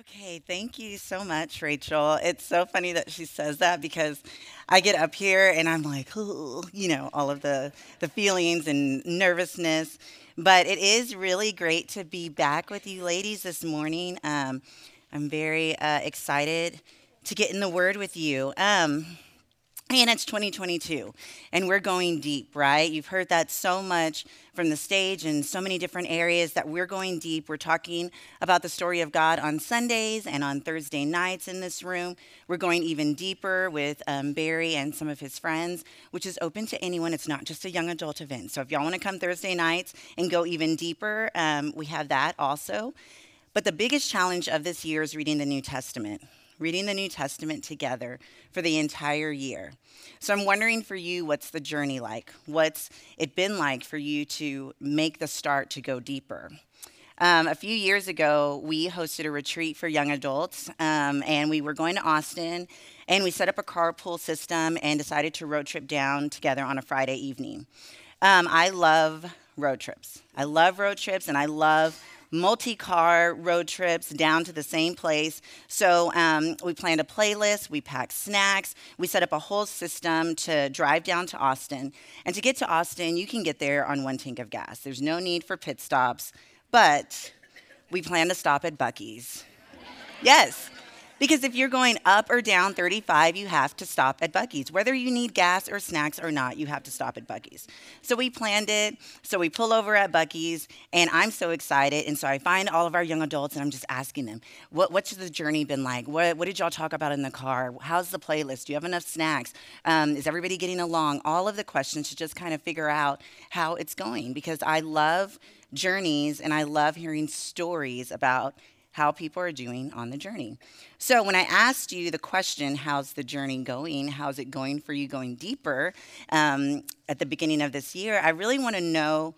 Okay, thank you so much, Rachel. It's so funny that she says that because I get up here and I'm like, you know, all of the the feelings and nervousness. But it is really great to be back with you ladies this morning. Um, I'm very uh, excited to get in the Word with you. Um, and it's 2022, and we're going deep, right? You've heard that so much from the stage in so many different areas that we're going deep. We're talking about the story of God on Sundays and on Thursday nights in this room. We're going even deeper with um, Barry and some of his friends, which is open to anyone. It's not just a young adult event. So if y'all want to come Thursday nights and go even deeper, um, we have that also. But the biggest challenge of this year is reading the New Testament reading the New Testament together for the entire year. So I'm wondering for you, what's the journey like? What's it been like for you to make the start to go deeper? Um, a few years ago, we hosted a retreat for young adults, um, and we were going to Austin, and we set up a carpool system and decided to road trip down together on a Friday evening. Um, I love road trips. I love road trips, and I love multi car road trips down to the same place. So um, we planned a playlist, we packed snacks, we set up a whole system to drive down to Austin. And to get to Austin, you can get there on one tank of gas. There's no need for pit stops, but we plan to stop at Buc-ee's. yes. Because if you're going up or down 35, you have to stop at Buc-ee's. Whether you need gas or snacks or not, you have to stop at Buc-ee's. So we planned it. So we pull over at Buc-ee's, and I'm so excited. And so I find all of our young adults, and I'm just asking them, what, what's the journey been like? What, what did y'all talk about in the car? How's the playlist? Do you have enough snacks? Um, is everybody getting along? All of the questions to just kind of figure out how it's going because I love journeys and I love hearing stories about how people are doing on the journey. So, when I asked you the question, How's the journey going? How's it going for you going deeper um, at the beginning of this year? I really want to know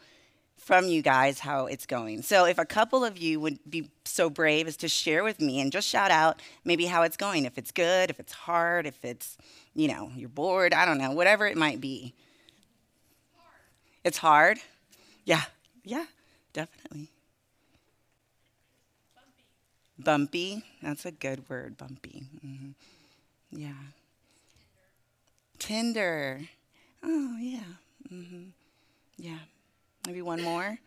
from you guys how it's going. So, if a couple of you would be so brave as to share with me and just shout out maybe how it's going, if it's good, if it's hard, if it's, you know, you're bored, I don't know, whatever it might be. It's hard? Yeah, yeah, definitely. Bumpy. That's a good word, bumpy. Mm-hmm. Yeah. Tender. Oh, yeah. Mm-hmm. Yeah. Maybe one more?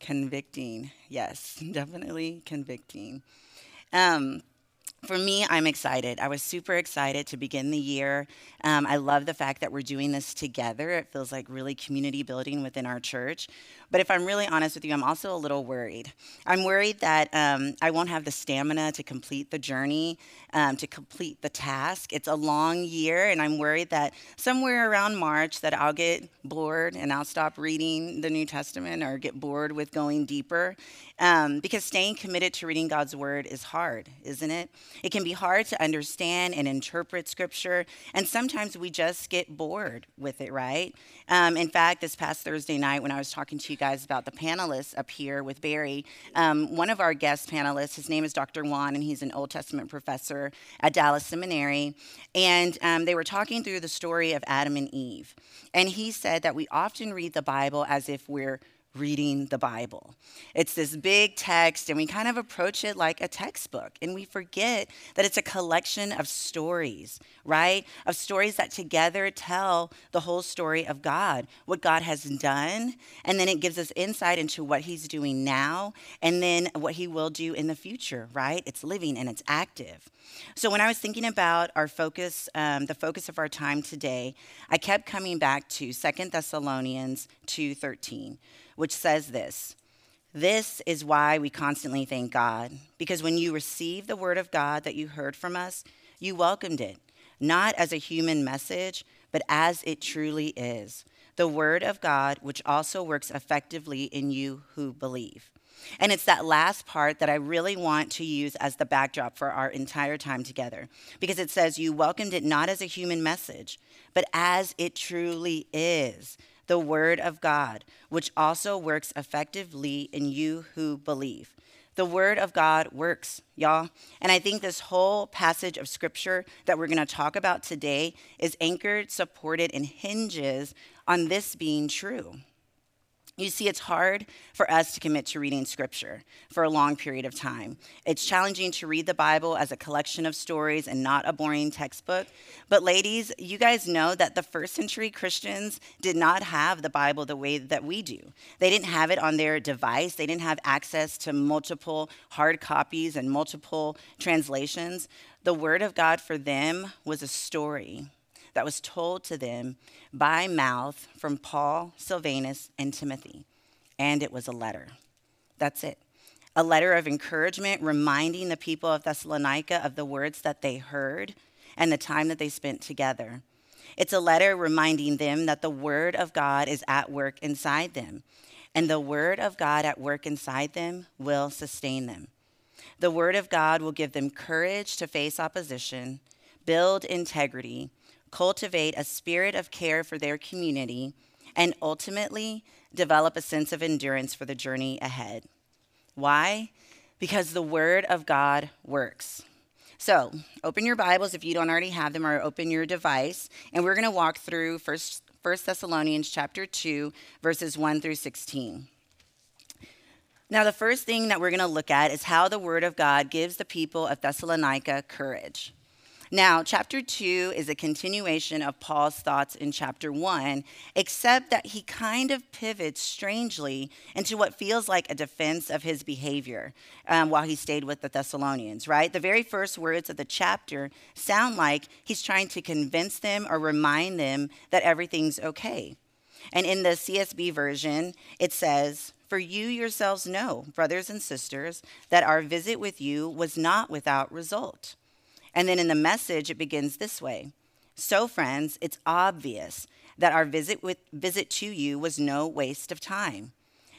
Convicting. convicting. Yes, definitely convicting. Um, for me, I'm excited. I was super excited to begin the year. Um, I love the fact that we're doing this together. It feels like really community building within our church. But if I'm really honest with you, I'm also a little worried. I'm worried that um, I won't have the stamina to complete the journey, um, to complete the task. It's a long year, and I'm worried that somewhere around March that I'll get bored and I'll stop reading the New Testament or get bored with going deeper. Um, because staying committed to reading God's word is hard, isn't it? It can be hard to understand and interpret scripture, and sometimes we just get bored with it, right? Um, in fact, this past Thursday night, when I was talking to you guys about the panelists up here with Barry, um, one of our guest panelists, his name is Dr. Juan, and he's an Old Testament professor at Dallas Seminary, and um, they were talking through the story of Adam and Eve. And he said that we often read the Bible as if we're reading the Bible. It's this big text, and we kind of approach it like a textbook, and we forget that it's a collection of stories, right? Of stories that together tell the whole story of God, what God has done, and then it gives us insight into what He's doing now, and then what He will do in the future, right? It's living and it's active. So when I was thinking about our focus, um, the focus of our time today, I kept coming back to Second Thessalonians 2.13 which says this This is why we constantly thank God, because when you received the word of God that you heard from us, you welcomed it, not as a human message, but as it truly is the word of God, which also works effectively in you who believe. And it's that last part that I really want to use as the backdrop for our entire time together. Because it says, You welcomed it not as a human message, but as it truly is the Word of God, which also works effectively in you who believe. The Word of God works, y'all. And I think this whole passage of Scripture that we're going to talk about today is anchored, supported, and hinges on this being true. You see, it's hard for us to commit to reading scripture for a long period of time. It's challenging to read the Bible as a collection of stories and not a boring textbook. But, ladies, you guys know that the first century Christians did not have the Bible the way that we do. They didn't have it on their device, they didn't have access to multiple hard copies and multiple translations. The Word of God for them was a story that was told to them by mouth from Paul, Silvanus, and Timothy. And it was a letter. That's it. A letter of encouragement reminding the people of Thessalonica of the words that they heard and the time that they spent together. It's a letter reminding them that the Word of God is at work inside them, and the Word of God at work inside them will sustain them. The Word of God will give them courage to face opposition, build integrity, cultivate a spirit of care for their community, and ultimately develop a sense of endurance for the journey ahead. Why? Because the Word of God works. So, open your Bibles if you don't already have them, or open your device, and we're going to walk through First, First Thessalonians chapter 2, verses 1 through 16. Now, the first thing that we're going to look at is how the Word of God gives the people of Thessalonica courage. Now, chapter 2 is a continuation of Paul's thoughts in chapter 1, except that he kind of pivots strangely into what feels like a defense of his behavior um, while he stayed with the Thessalonians, right? The very first words of the chapter sound like he's trying to convince them or remind them that everything's okay. And in the CSB version, it says, For you yourselves know, brothers and sisters, that our visit with you was not without result. And then in the message, it begins this way So, friends, it's obvious that our visit, with, visit to you was no waste of time.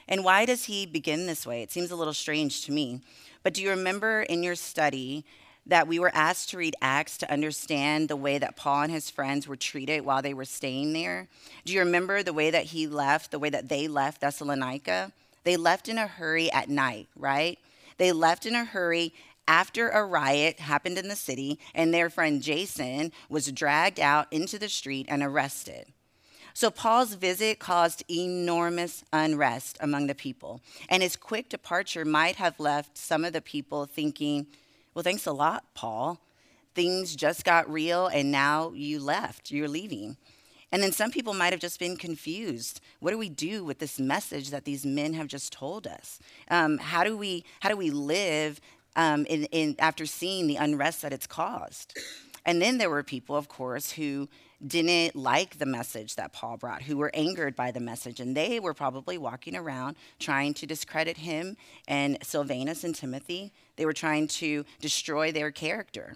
And why does he begin this way? It seems a little strange to me. But do you remember in your study that we were asked to read Acts to understand the way that Paul and his friends were treated while they were staying there? Do you remember the way that he left, the way that they left Thessalonica? They left in a hurry at night, right? They left in a hurry after a riot happened in the city and their friend Jason was dragged out into the street and arrested. So, Paul's visit caused enormous unrest among the people, and his quick departure might have left some of the people thinking, Well, thanks a lot, Paul. Things just got real, and now you left, you're leaving. And then some people might have just been confused. What do we do with this message that these men have just told us? Um, how do we how do we live um, in, in, after seeing the unrest that it's caused. And then there were people, of course, who didn't like the message that Paul brought, who were angered by the message, and they were probably walking around trying to discredit him and Silvanus and Timothy. They were trying to destroy their character.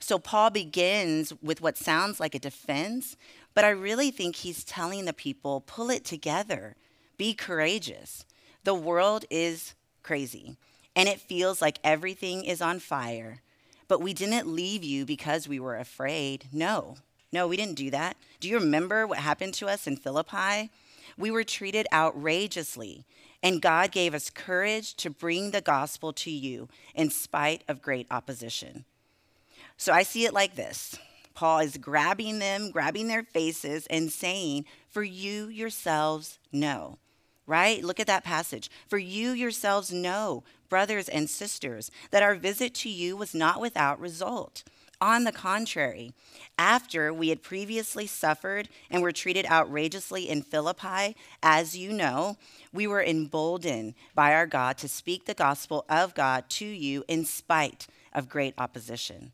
So Paul begins with what sounds like a defense, but I really think he's telling the people pull it together, be courageous. The world is crazy and it feels like everything is on fire. But we didn't leave you because we were afraid. No, no, we didn't do that. Do you remember what happened to us in Philippi? We were treated outrageously, and God gave us courage to bring the gospel to you in spite of great opposition. So I see it like this Paul is grabbing them, grabbing their faces, and saying, For you yourselves know right? Look at that passage. For you yourselves know, brothers and sisters, that our visit to you was not without result. On the contrary, after we had previously suffered and were treated outrageously in Philippi, as you know, we were emboldened by our God to speak the gospel of God to you in spite of great opposition.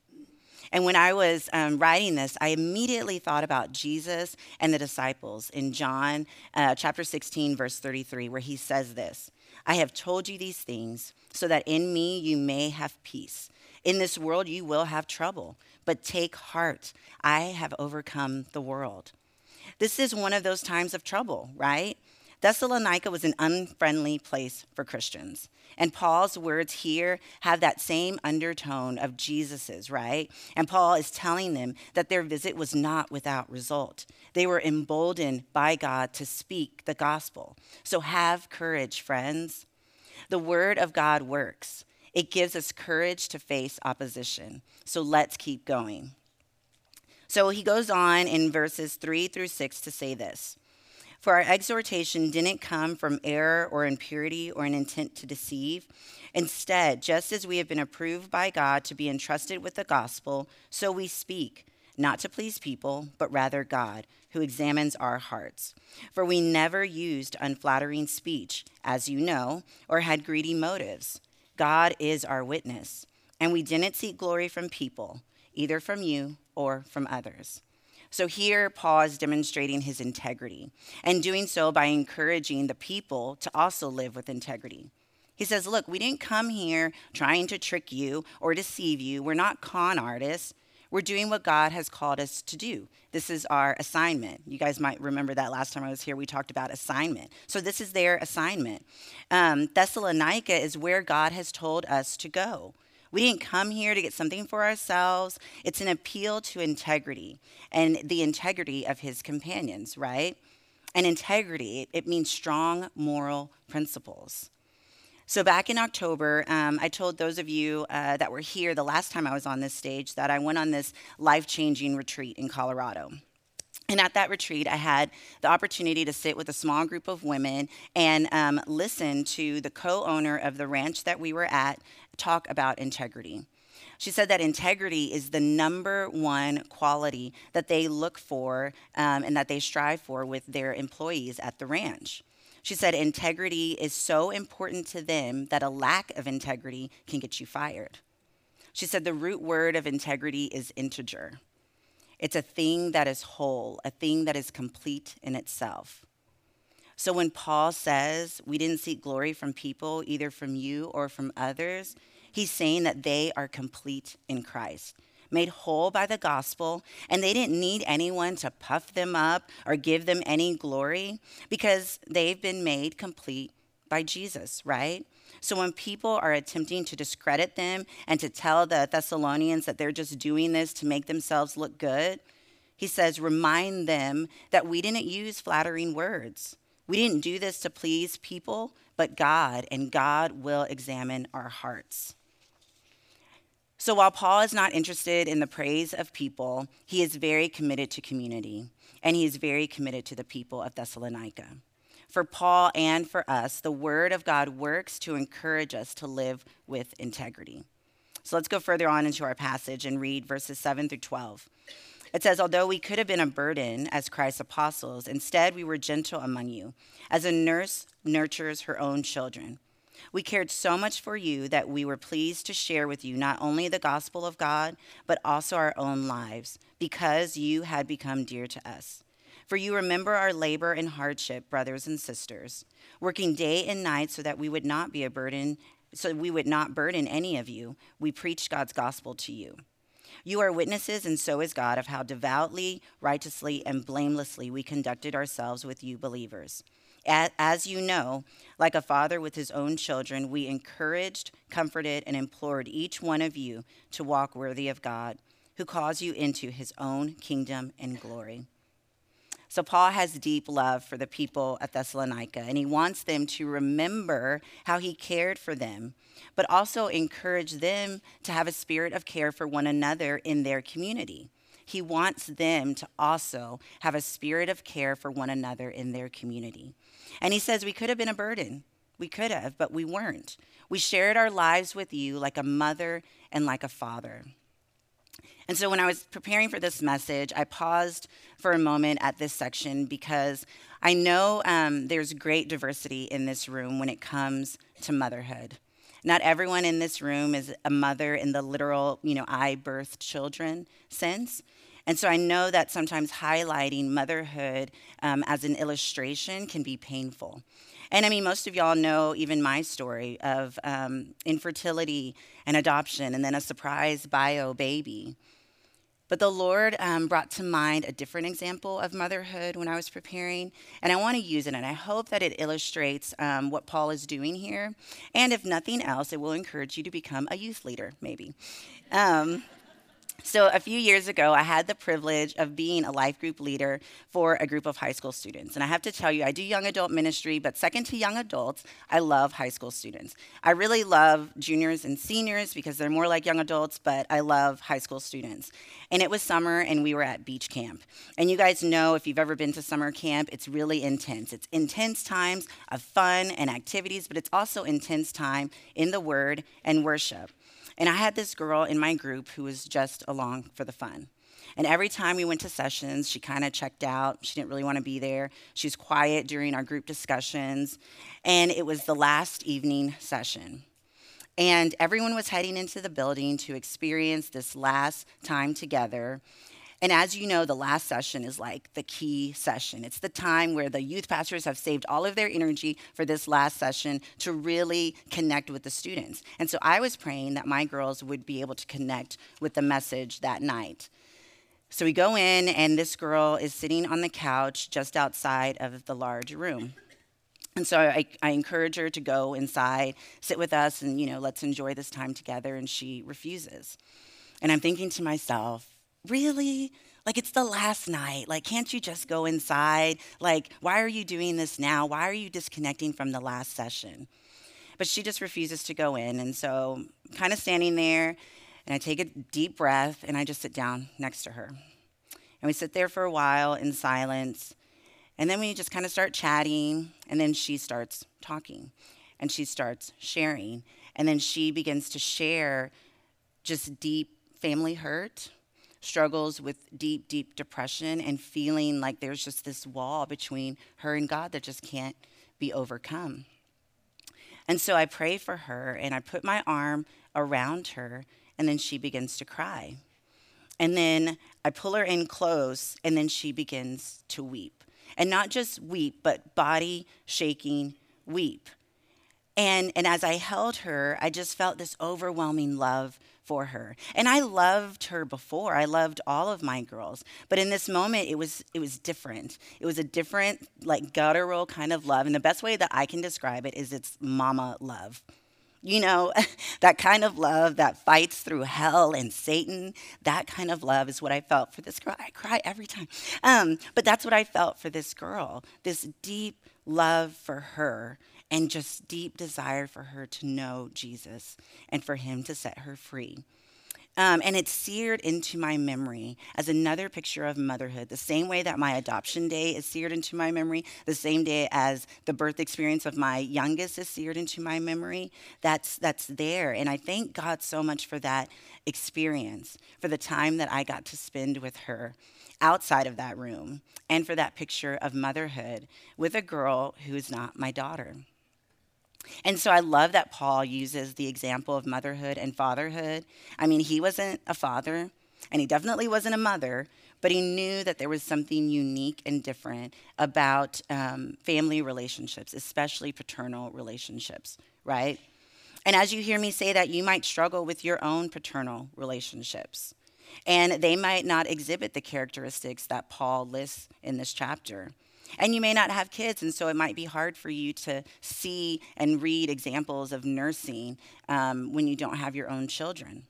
And when I was um, writing this, I immediately thought about Jesus and the disciples in John uh, chapter 16, verse 33, where he says this I have told you these things so that in me you may have peace. In this world you will have trouble, but take heart. I have overcome the world. This is one of those times of trouble, right? Thessalonica was an unfriendly place for Christians. And Paul's words here have that same undertone of Jesus's, right? And Paul is telling them that their visit was not without result. They were emboldened by God to speak the gospel. So have courage, friends. The word of God works. It gives us courage to face opposition. So let's keep going. So he goes on in verses 3 through 6 to say this For our exhortation didn't come from error or impurity or an intent to deceive. Instead, just as we have been approved by God to be entrusted with the gospel, so we speak, not to please people, but rather God, who examines our hearts. For we never used unflattering speech, as you know, or had greedy motives. God is our witness, and we didn't seek glory from people, either from you or from others. So here, Paul is demonstrating his integrity and doing so by encouraging the people to also live with integrity. He says, Look, we didn't come here trying to trick you or deceive you. We're not con artists. We're doing what God has called us to do. This is our assignment. You guys might remember that last time I was here, we talked about assignment. So, this is their assignment. Um, Thessalonica is where God has told us to go. We didn't come here to get something for ourselves. It's an appeal to integrity and the integrity of his companions, right? And integrity, it means strong moral principles. So, back in October, um, I told those of you uh, that were here the last time I was on this stage that I went on this life changing retreat in Colorado. And at that retreat, I had the opportunity to sit with a small group of women and um, listen to the co owner of the ranch that we were at talk about integrity. She said that integrity is the number one quality that they look for um, and that they strive for with their employees at the ranch. She said integrity is so important to them that a lack of integrity can get you fired. She said the root word of integrity is integer. It's a thing that is whole, a thing that is complete in itself. So when Paul says, We didn't seek glory from people, either from you or from others, he's saying that they are complete in Christ, made whole by the gospel, and they didn't need anyone to puff them up or give them any glory because they've been made complete by Jesus, right? So when people are attempting to discredit them and to tell the Thessalonians that they're just doing this to make themselves look good, he says, remind them that we didn't use flattering words. We didn't do this to please people, but God, and God will examine our hearts. So while Paul is not interested in the praise of people, he is very committed to community, and he is very committed to the people of Thessalonica. For Paul and for us, the word of God works to encourage us to live with integrity. So let's go further on into our passage and read verses 7 through 12. It says, Although we could have been a burden as Christ's apostles, instead we were gentle among you, as a nurse nurtures her own children. We cared so much for you that we were pleased to share with you not only the gospel of God, but also our own lives, because you had become dear to us. For you remember our labor and hardship, brothers and sisters, working day and night so that we would not be a burden, so we would not burden any of you. We preach God's gospel to you. You are witnesses, and so is God, of how devoutly, righteously, and blamelessly we conducted ourselves with you believers. As you know, like a father with his own children, we encouraged, comforted, and implored each one of you to walk worthy of God, who calls you into his own kingdom and glory. So, Paul has deep love for the people at Thessalonica, and he wants them to remember how he cared for them, but also encourage them to have a spirit of care for one another in their community. He wants them to also have a spirit of care for one another in their community. And he says, We could have been a burden. We could have, but we weren't. We shared our lives with you like a mother and like a father. And so when I was preparing for this message, I paused for a moment at this section because I know um, there's great diversity in this room when it comes to motherhood. Not everyone in this room is a mother in the literal, you know, I birthed children sense. And so I know that sometimes highlighting motherhood um, as an illustration can be painful. And I mean, most of y'all know even my story of um, infertility and adoption, and then a surprise bio baby. But the Lord um, brought to mind a different example of motherhood when I was preparing, and I want to use it, and I hope that it illustrates um, what Paul is doing here. And if nothing else, it will encourage you to become a youth leader, maybe. Um, So, a few years ago, I had the privilege of being a life group leader for a group of high school students. And I have to tell you, I do young adult ministry, but second to young adults, I love high school students. I really love juniors and seniors because they're more like young adults, but I love high school students. And it was summer, and we were at beach camp. And you guys know if you've ever been to summer camp, it's really intense. It's intense times of fun and activities, but it's also intense time in the Word and worship. And I had this girl in my group who was just along for the fun. And every time we went to sessions, she kind of checked out. She didn't really want to be there. She was quiet during our group discussions. And it was the last evening session. And everyone was heading into the building to experience this last time together. And as you know, the last session is like the key session. It's the time where the youth pastors have saved all of their energy for this last session to really connect with the students. And so I was praying that my girls would be able to connect with the message that night. So we go in, and this girl is sitting on the couch just outside of the large room. And so I, I, encourage her to go inside, sit with us, and, you know, let's enjoy this time together. And she refuses. And I'm thinking to myself, really? Like, it's the last night. Like, can't you just go inside? Like, why are you doing this now? Why are you disconnecting from the last session? But she just refuses to go in. And so, kind of standing there, and I take a deep breath and I just sit down next to her. And we sit there for a while in silence. And then we just kind of start chatting. And then she starts talking and she starts sharing. And then she begins to share just deep family hurt struggles with deep, deep depression and feeling like there's just this wall between her and God that just can't be overcome. And so I pray for her and I put my arm around her, and then she begins to cry. And then I pull her in close, and then she begins to weep. And not just weep, but body shaking weep. And, and as I held her, I just felt this overwhelming love for her. And I loved her before. I loved all of my girls. But in this moment it was it was different. It was a different like guttural kind of love. And the best way that I can describe it is it's mama love. You know, that kind of love that fights through hell and Satan, that kind of love is what I felt for this girl. I cry every time. Um, but that's what I felt for this girl this deep love for her and just deep desire for her to know Jesus and for him to set her free. Um, and it's seared into my memory as another picture of motherhood, the same way that my adoption day is seared into my memory, the same day as the birth experience of my youngest is seared into my memory. That's, that's there. And I thank God so much for that experience, for the time that I got to spend with her outside of that room, and for that picture of motherhood with a girl who is not my daughter. And so I love that Paul uses the example of motherhood and fatherhood. I mean, he wasn't a father, and he definitely wasn't a mother, but he knew that there was something unique and different about um, family relationships, especially paternal relationships, right? And as you hear me say that, you might struggle with your own paternal relationships. And they might not exhibit the characteristics that Paul lists in this chapter. And you may not have kids, and so it might be hard for you to see and read examples of nursing um, when you don't have your own children.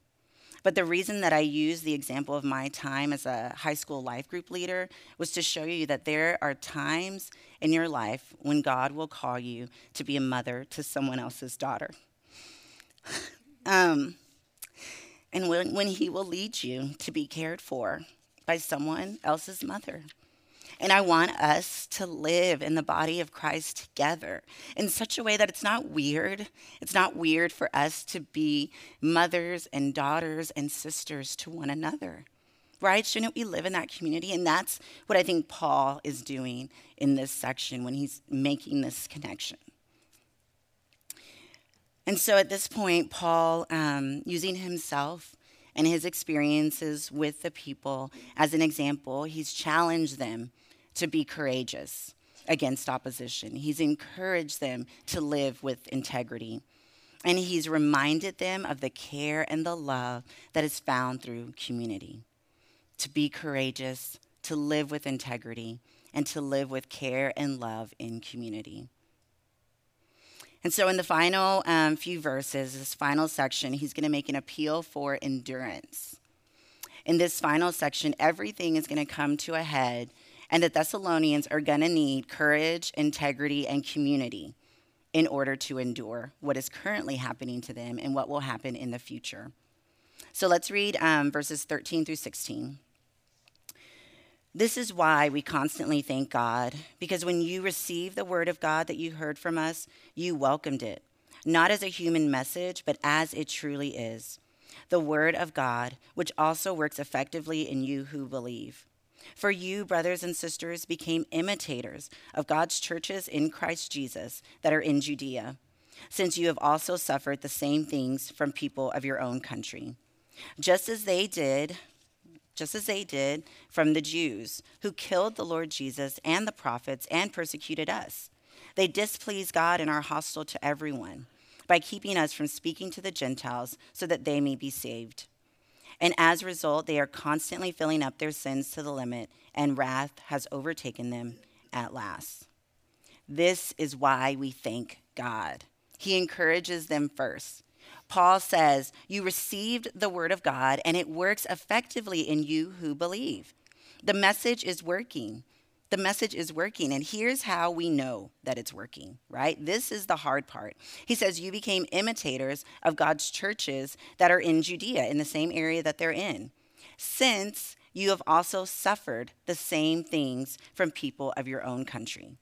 But the reason that I use the example of my time as a high school life group leader was to show you that there are times in your life when God will call you to be a mother to someone else's daughter. um, and when, when He will lead you to be cared for by someone else's mother. And I want us to live in the body of Christ together in such a way that it's not weird. It's not weird for us to be mothers and daughters and sisters to one another. Right? Shouldn't we live in that community? And that's what I think Paul is doing in this section when he's making this connection. And so at this point, Paul, um, using himself and his experiences with the people as an example, he's challenged them to be courageous against opposition. He's encouraged them to live with integrity. And he's reminded them of the care and the love that is found through community. To be courageous, to live with integrity, and to live with care and love in community. And so, in the final um, few verses, this final section, he's going to make an appeal for endurance. in this final section, everything is going to come to a head, and the Thessalonians are going to need courage, integrity, and community in order to endure what is currently happening to them and what will happen in the future. So let's read um, verses 13 through 16. This is why we constantly thank God, because when you received the word of God that you heard from us, you welcomed it, not as a human message, but as it truly is the word of God, which also works effectively in you who believe. For you, brothers and sisters, became imitators of God's churches in Christ Jesus that are in Judea, since you have also suffered the same things from people of your own country. Just as they did, just as they did from the Jews who killed the Lord Jesus and the prophets and persecuted us. They displease God and are hostile to everyone by keeping us from speaking to the Gentiles so that they may be saved. And as a result, they are constantly filling up their sins to the limit, and wrath has overtaken them at last. This is why we thank God. He encourages them first. Paul says, You received the word of God, and it works effectively in you who believe. The message is working the message is working. And here's how we know that it's working, right? This is the hard part. He says, You became imitators of God's churches that are in Judea, in the same area that they're in, since you have also suffered the same things from people of your own country.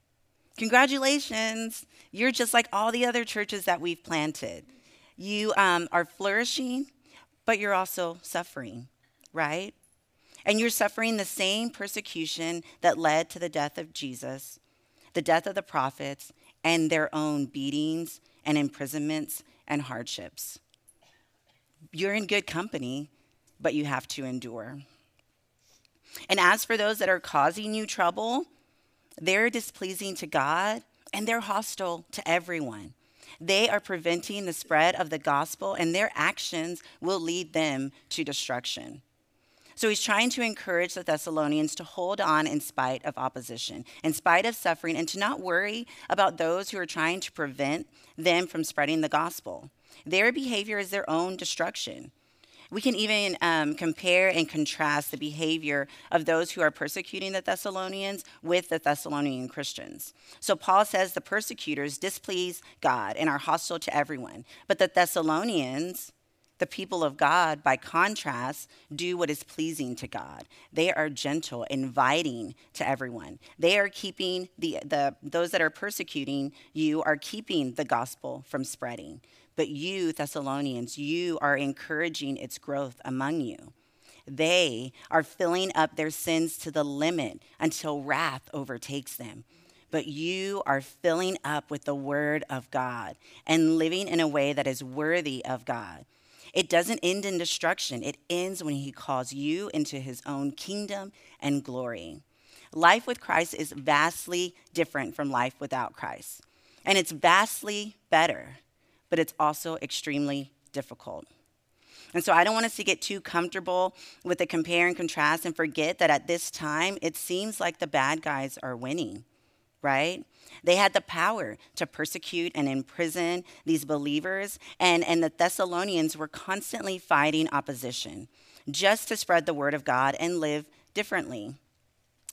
Congratulations. You're just like all the other churches that we've planted. You um, are flourishing, but you're also suffering, right? And you're suffering the same persecution that led to the death of Jesus, the death of the prophets, and their own beatings and imprisonments and hardships. You're in good company, but you have to endure. And as for those that are causing you trouble, they're displeasing to God and they're hostile to everyone. They are preventing the spread of the gospel, and their actions will lead them to destruction. So he's trying to encourage the Thessalonians to hold on in spite of opposition, in spite of suffering, and to not worry about those who are trying to prevent them from spreading the gospel. Their behavior is their own destruction. We can even um, compare and contrast the behavior of those who are persecuting the Thessalonians with the Thessalonian Christians. So Paul says the persecutors displease God and are hostile to everyone, but the Thessalonians the people of God, by contrast, do what is pleasing to God. They are gentle, inviting to everyone. They are keeping the, the those that are persecuting you are keeping the gospel from spreading. But you, Thessalonians, you are encouraging its growth among you. They are filling up their sins to the limit until wrath overtakes them but you are filling up with the word of God and living in a way that is worthy of God. It doesn't end in destruction, it ends when He calls you into His own kingdom and glory. Life with Christ is vastly different from life without Christ. And it's vastly better, but it's also extremely difficult. And so I don't want us to get too comfortable with the compare and contrast and forget that at this time, it seems like the bad guys are winning, right? They had the power to persecute and imprison these believers, and, and the Thessalonians were constantly fighting opposition just to spread the word of God and live differently.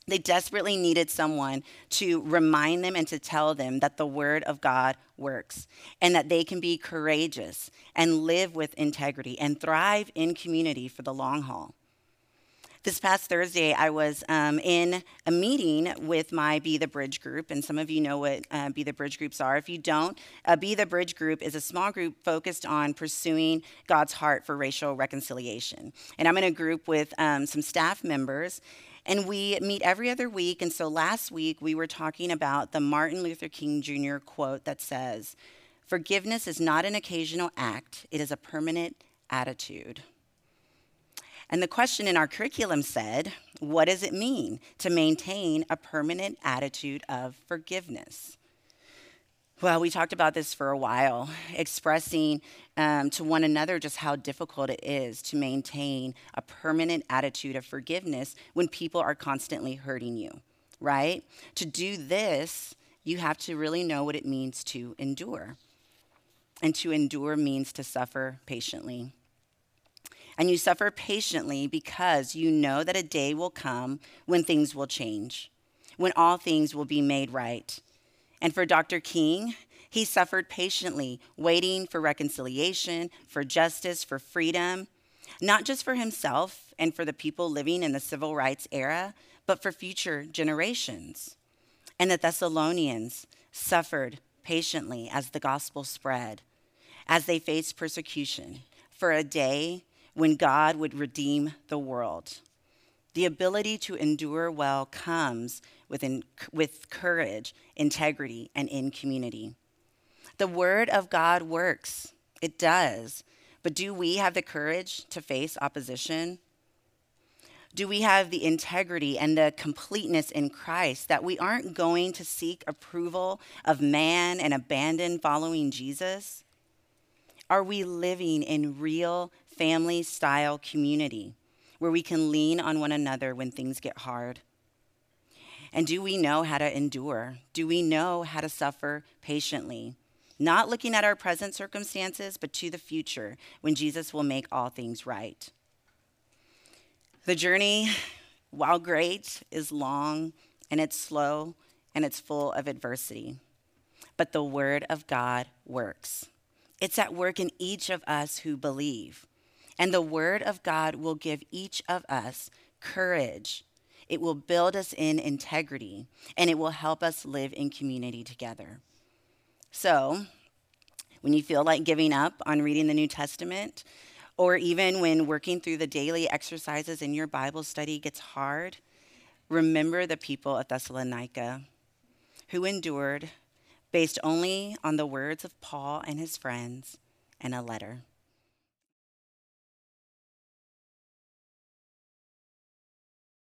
They desperately needed someone to remind them and to tell them that the word of God works and that they can be courageous and live with integrity and thrive in community for the long haul. This past Thursday, I was um, in a meeting with my Be the Bridge group, and some of you know what uh, Be the Bridge groups are. If you don't, uh, Be the Bridge group is a small group focused on pursuing God's heart for racial reconciliation. And I'm in a group with um, some staff members. And we meet every other week. And so last week we were talking about the Martin Luther King Jr. quote that says, Forgiveness is not an occasional act, it is a permanent attitude. And the question in our curriculum said, What does it mean to maintain a permanent attitude of forgiveness? Well, we talked about this for a while, expressing um, to one another just how difficult it is to maintain a permanent attitude of forgiveness when people are constantly hurting you, right? To do this, you have to really know what it means to endure. And to endure means to suffer patiently. And you suffer patiently because you know that a day will come when things will change, when all things will be made right. And for Dr. King, he suffered patiently, waiting for reconciliation, for justice, for freedom, not just for himself and for the people living in the civil rights era, but for future generations. And the Thessalonians suffered patiently as the gospel spread, as they faced persecution for a day when God would redeem the world. The ability to endure well comes within, with courage, integrity, and in community. The word of God works, it does. But do we have the courage to face opposition? Do we have the integrity and the completeness in Christ that we aren't going to seek approval of man and abandon following Jesus? Are we living in real family style community where we can lean on one another when things get hard? And do we know how to endure? Do we know how to suffer patiently? not looking at our present circumstances, but to the future when Jesus will make all things right. The journey, while great, is long and it's slow and it's full of adversity. But the Word of God works. It's at work in each of us who believe. And the Word of God will give each of us courage. It will build us in integrity and it will help us live in community together. So, when you feel like giving up on reading the New Testament, or even when working through the daily exercises in your Bible study gets hard, remember the people of Thessalonica who endured based only on the words of Paul and his friends and a letter.